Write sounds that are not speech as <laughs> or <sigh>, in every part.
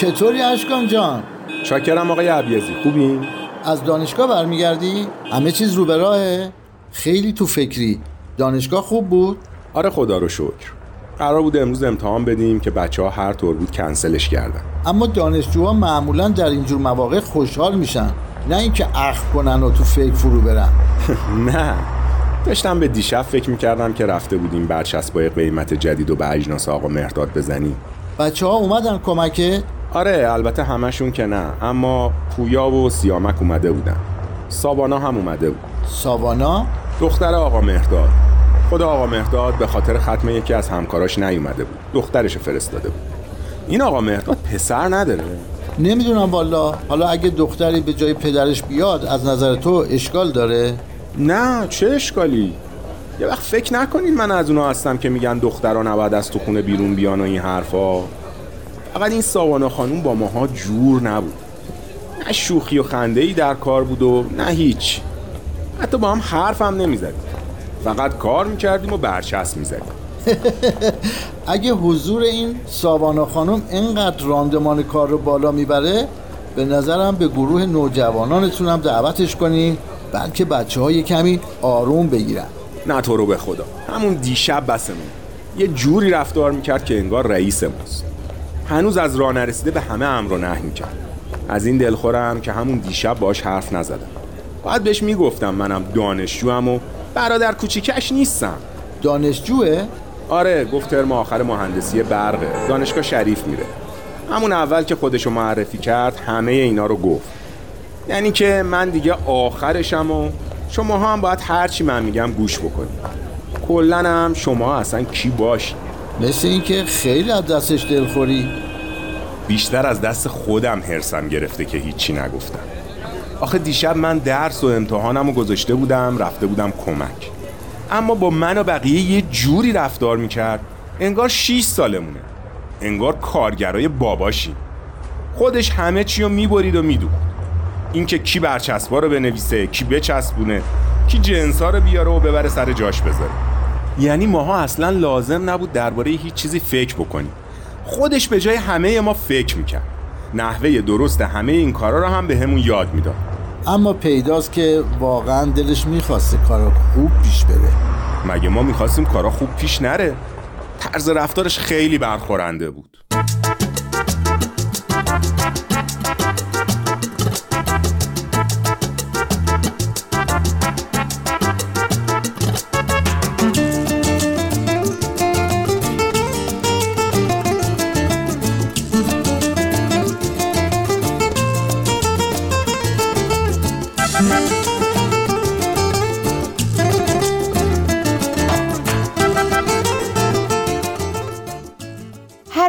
چطوری اشکان جان؟ چاکرم آقای عبیزی خوبین؟ از دانشگاه برمیگردی؟ همه چیز رو به راهه؟ خیلی تو فکری. دانشگاه خوب بود؟ آره خدا رو شکر. قرار بود امروز امتحان بدیم که بچه ها هر طور بود کنسلش کردن. اما دانشجوها معمولا در اینجور مواقع خوشحال میشن. نه اینکه اخ کنن و تو فکر فرو برن. <laughs> نه. داشتم به دیشب فکر می‌کردم که رفته بودیم برچسبای قیمت جدید و به اجناس آقا مهرداد بزنیم. بچه ها اومدن کمکه آره البته همشون که نه اما پویا و سیامک اومده بودن. سابانا هم اومده بود. ساوانا؟ دختر آقا مهرداد. خدا آقا مهرداد به خاطر ختم یکی از همکاراش نیومده بود. دخترش فرستاده بود. این آقا مهرداد پسر نداره. نمی‌دونم والا. حالا اگه دختری به جای پدرش بیاد از نظر تو اشکال داره؟ نه چه اشکالی؟ یه وقت فکر نکنین من از اونا هستم که میگن دخترها نباید از تو خونه بیرون بیان و این حرفا. فقط این ساوانا خانوم با ماها جور نبود. نه شوخی و خنده ای در کار بود و نه هیچ. حتی با هم حرف هم نمی‌زدیم. فقط کار می‌کردیم و برچسب می‌زدیم. <laughs> اگه حضور این ساوانا خانم اینقدر راندمان کار رو بالا می‌بره به نظرم به گروه نوجوانانتون هم دعوتش کنین بلکه بچه های کمی آروم بگیرن. نه تو رو به خدا. همون دیشب بسمون. یه جوری رفتار می‌کرد که انگار رئیس ماست. هنوز از راه نرسیده به همه امر و نهی می‌کرد. از این دلخورم که همون دیشب باش حرف نزدم. باید بهش می‌گفتم منم دانشجوام و برادر کوچیکش نیستم. دانشجوه؟ آره گفت ترم آخر مهندسی برقه دانشگاه شریف میره. همون اول که خودشو معرفی کرد همه اینا رو گفت. یعنی که من دیگه آخرشم و شما هم باید هرچی من میگم گوش بکنید. کلا هم شما اصلا کی باشی مثل اینکه خیلی از دستش دلخوری. بیشتر از دست خودم هرسم گرفته که هیچی نگفتم. آخه دیشب من درس و امتحانم رو گذاشته بودم رفته بودم کمک. اما با من و بقیه یه جوری رفتار می‌کرد انگار 6 سالمونه. انگار کارگرای باباشی خودش همه چی رو می‌برید و میدوخت. اینکه کی برچسبا رو بنویسه کی بچسبونه کی جنسا رو بیاره و ببره سر جاش بذاره. یعنی ماها اصلا لازم نبود درباره هیچ چیزی فکر بکنیم. خودش به جای همه ما فکر می‌کرد. نحوه درست همه این کارا رو هم به همون یاد می‌داد. اما پیداست که واقعا دلش می‌خواسته کارا خوب پیش بره. مگه ما می‌خواستیم کارا خوب پیش نره؟ طرز رفتارش خیلی برخورنده بود. هر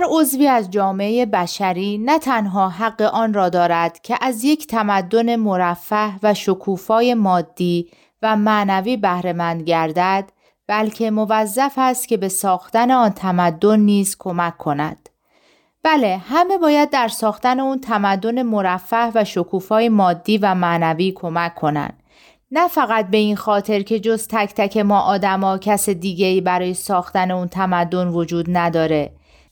عضوی از جامعه بشری نه تنها حق آن را دارد که از یک تمدن مرفه و شکوفای مادی و معنوی بهرهمند گردد بلکه موظف است که به ساختن آن تمدن نیز کمک کند. بله همه باید در ساختن اون تمدن مرفه و شکوفای مادی و معنوی کمک کنند نه فقط به این خاطر که جز تک تک ما آدما کس دیگه ای برای ساختن اون تمدن وجود نداره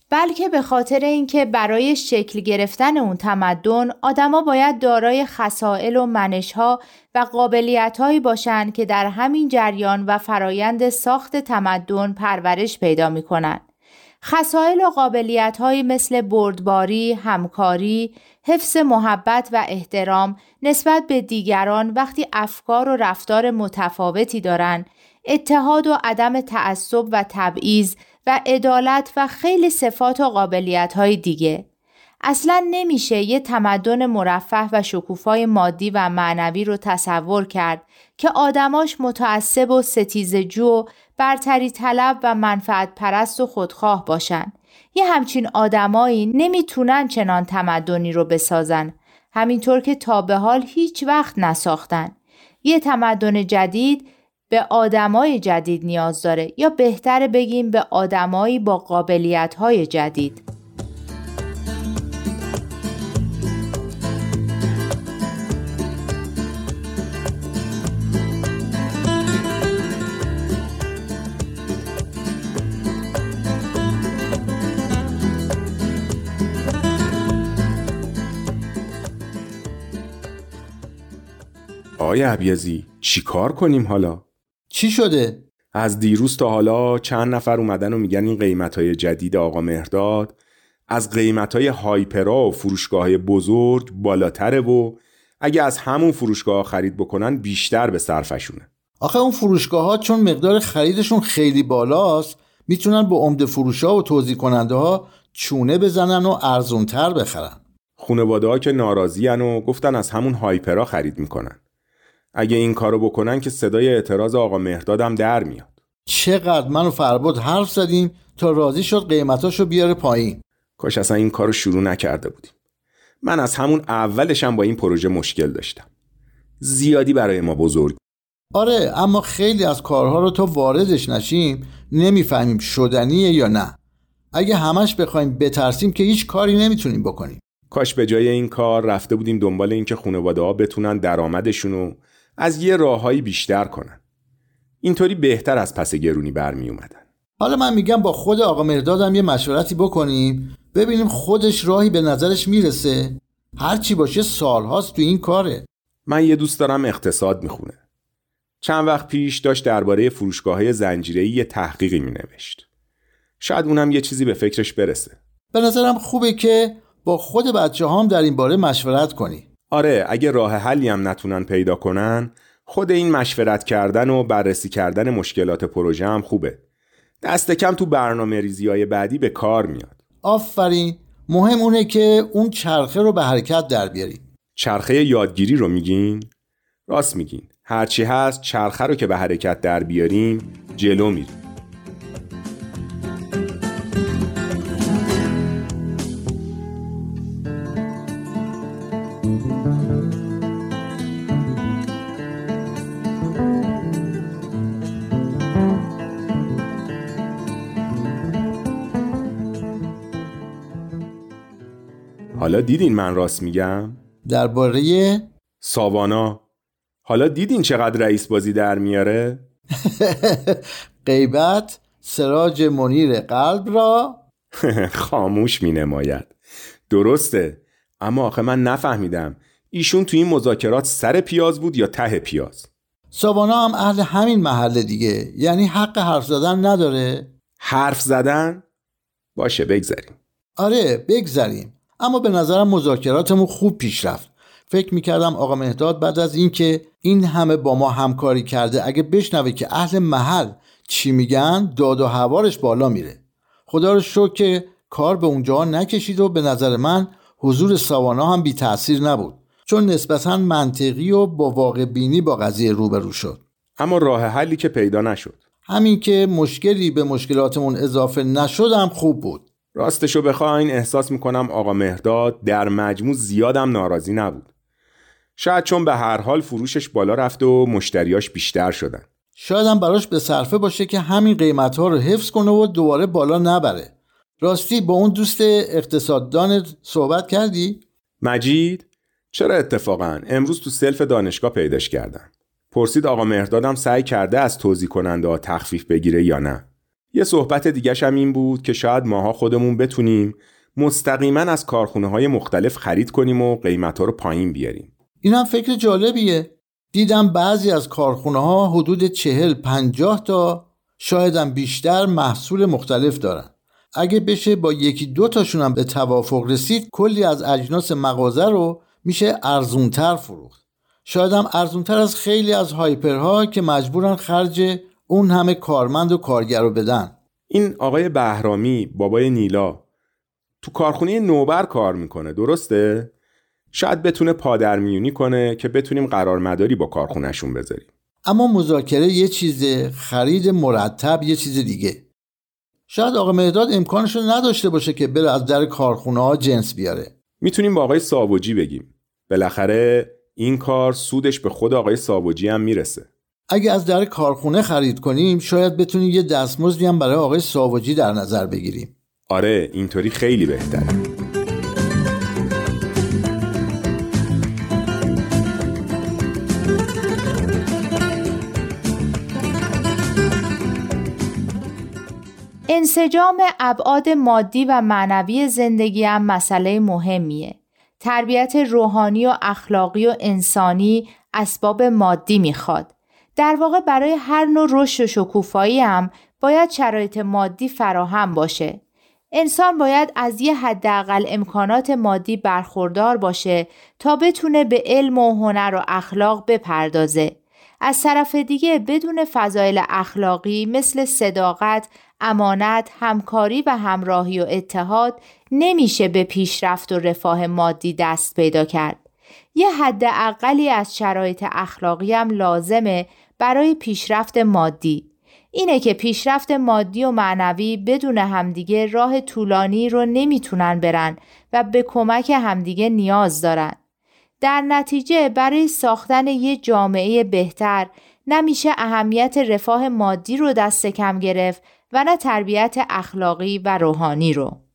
بلکه به خاطر اینکه برای شکل گرفتن اون تمدن آدما باید دارای خصائل و منشها و قابلیتهایی باشند که در همین جریان و فرایند ساخت تمدن پرورش پیدا می‌کنن. خصائل و قابلیتهایی مثل بردباری، همکاری، حفظ محبت و احترام نسبت به دیگران وقتی افکار و رفتار متفاوتی دارند، اتحاد و عدم تعصب و تبعیض و عدالت و خیلی صفات و قابلیت های دیگه. اصلا نمیشه یه تمدن مرفه و شکوفای مادی و معنوی رو تصور کرد که آدماش متعصب و ستیزجو و برتری طلب و منفعت پرست و خودخواه باشن. یه همچین آدمایی نمی‌تونن چنان تمدنی رو بسازن. همینطور که تا به حال هیچ وقت نساختن. یه تمدن جدید به آدمای جدید نیاز داره یا بهتره بگیم به آدمایی با قابلیت های جدید. آقای عبیزی چی کار کنیم حالا؟ چی شده؟ از دیروز تا حالا چند نفر اومدن و میگن این قیمت های جدید آقا مهرداد از قیمت های هایپرا و فروشگاه های بزرگ بالاتره و اگه از همون فروشگاه خرید بکنن بیشتر به صرفشونه آخه اون فروشگاه ها چون مقدار خریدشون خیلی بالاست می‌تونن با عمده فروش ها و توضیح کننده ها چونه بزنن و ارزونتر بخرن خانواده ها که ناراضی و گفتن از همون هایپرا خرید می‌کنن اگه این کارو بکنن که صدای اعتراض آقا مهردادم در میاد. چقدر من و فرباد حرف زدیم تا راضی شد قیمتاشو بیاره پایین. کاش اصلا این کارو شروع نکرده بودیم. من از همون اولشم با این پروژه مشکل داشتم. زیادی برای ما بزرگ. آره اما خیلی از کارها رو تا واردش نشیم نمی‌فهمیم شدنیه یا نه. اگه همش بخوایم بترسیم که هیچ کاری نمی‌تونیم بکنیم. کاش به جای این کار رفته بودیم دنبال اینکه خانواده ها بتونن درآمدشون رو از یه راههایی بیشتر کنن. اینطوری بهتر از پس گرونی برمی اومدن. حالا من میگم با خود آقا مردادم یه مشورتی بکنیم. ببینیم خودش راهی به نظرش می‌رسه. هرچی باشه سالهاست تو این کاره. من یه دوست دارم اقتصاد می‌خونه. چند وقت پیش داشت درباره فروشگاه های زنجیره‌ای یه تحقیقی مینوشت. شاید اونم یه چیزی به فکرش برسه. به نظرم خوبه که با خود بچه هم در این باره مشورت کنی. آره اگه راه حلی هم نتونن پیدا کنن خود این مشورت کردن و بررسی کردن مشکلات پروژه هم خوبه. دست کم تو برنامه ریزی های بعدی به کار میاد. آفرین. مهم اونه که اون چرخه رو به حرکت در بیاری چرخه یادگیری رو میگین؟ راست میگین. هرچی هست چرخه رو که به حرکت در بیاریم جلو میریم حالا دیدین من راست میگم؟ درباره ساوانا. حالا دیدین چقدر رئیس بازی در میاره؟ <laughs> غیبت سراج منیر قلب را؟ <laughs> خاموش می نماید. درسته. اما آخه من نفهمیدم. ایشون تو این مذاکرات سر پیاز بود یا ته پیاز؟ ساوانا هم اهل همین محله دیگه. یعنی حق حرف زدن نداره. حرف زدن؟ باشه بگذاریم. آره بگذریم اما به نظرم مذاکراتمون خوب پیش رفت. فکر می‌کردم آقا مهداد بعد از اینکه این همه با ما همکاری کرده اگه بشنوه که اهل محل چی میگن داد و هوارش بالا میره. خدا رو شکر که کار به اونجا نکشید و به نظر من حضور سوانا هم بی تأثیر نبود. چون نسبتا منطقی و با واقع بینی با قضیه روبرو شد. اما راه حلی که پیدا نشد. همین که مشکلی به مشکلاتمون اضافه نشدم خوب بود. راستشو بخواین احساس می‌کنم آقا مهداد در مجموع زیادم ناراضی نبود. شاید چون به هر حال فروشش بالا رفته و مشتریاش بیشتر شدن. شاید هم براش به صرفه باشه که همین قیمت ها رو حفظ کنه و دوباره بالا نبره. راستی با اون دوست اقتصاددان صحبت کردی؟ مجید؟ چرا اتفاقا؟ امروز تو سلف دانشگاه پیداش کردم. پرسید آقا مهردادم سعی کرده از توضیح کننده ها تخفیف بگیره یا نه. یه صحبت دیگه هم این بود که شاید ماها خودمون بتونیم مستقیما از کارخونه های مختلف خرید کنیم و قیمت ها رو پایین بیاریم. این هم فکر جالبیه. دیدم بعضی از کارخونه ها حدود چهل پنجاه تا شایدم بیشتر محصول مختلف دارن. اگه بشه با یکی دو تاشون هم به توافق رسید کلی از اجناس مغازه رو میشه ارزونتر فروخت. شاید هم ارزونتر از خیلی از هایپرها که مجبورن خرج اون همه کارمند و کارگر رو بدن. این آقای بهرامی بابای نیلا تو کارخونه نوبر کار می‌کنه درسته؟ شاید بتونه پادرمیونی کنه که بتونیم قرار مداری با کارخونهشون بذاریم. اما مذاکره یه چیزه خرید مرتب یه چیز دیگه. شاید آقا مهداد امکانش رو نداشته باشه که بره از در کارخونه ها جنس بیاره. می‌تونیم با آقای ساوجی بگیم. بالاخره این کار سودش به خود آقای ساوجی هم می‌رسه. اگه از در کارخونه خرید کنیم شاید بتونیم یه دستمزدی هم برای آقای ساوجی در نظر بگیریم آره اینطوری خیلی بهتره انسجام ابعاد مادی و معنوی زندگی هم مسئله مهمیه. تربیت روحانی و اخلاقی و انسانی اسباب مادی می‌خواد. در واقع برای هر نوع رشد و شکوفایی هم باید شرایط مادی فراهم باشه. انسان باید از یه حداقل امکانات مادی برخوردار باشه تا بتونه به علم و هنر و اخلاق بپردازه. از طرف دیگه بدون فضایل اخلاقی مثل صداقت، امانت، همکاری و همراهی و اتحاد نمیشه به پیشرفت و رفاه مادی دست پیدا کرد. یه حد اقلی از شرایط اخلاقی هم لازمه برای پیشرفت مادی. اینه که پیشرفت مادی و معنوی بدون همدیگه راه طولانی رو نمی‌تونن برن و به کمک همدیگه نیاز دارن. در نتیجه برای ساختن یه جامعه بهتر نمیشه اهمیت رفاه مادی رو دست کم گرفت و نه تربیت اخلاقی و روحانی رو.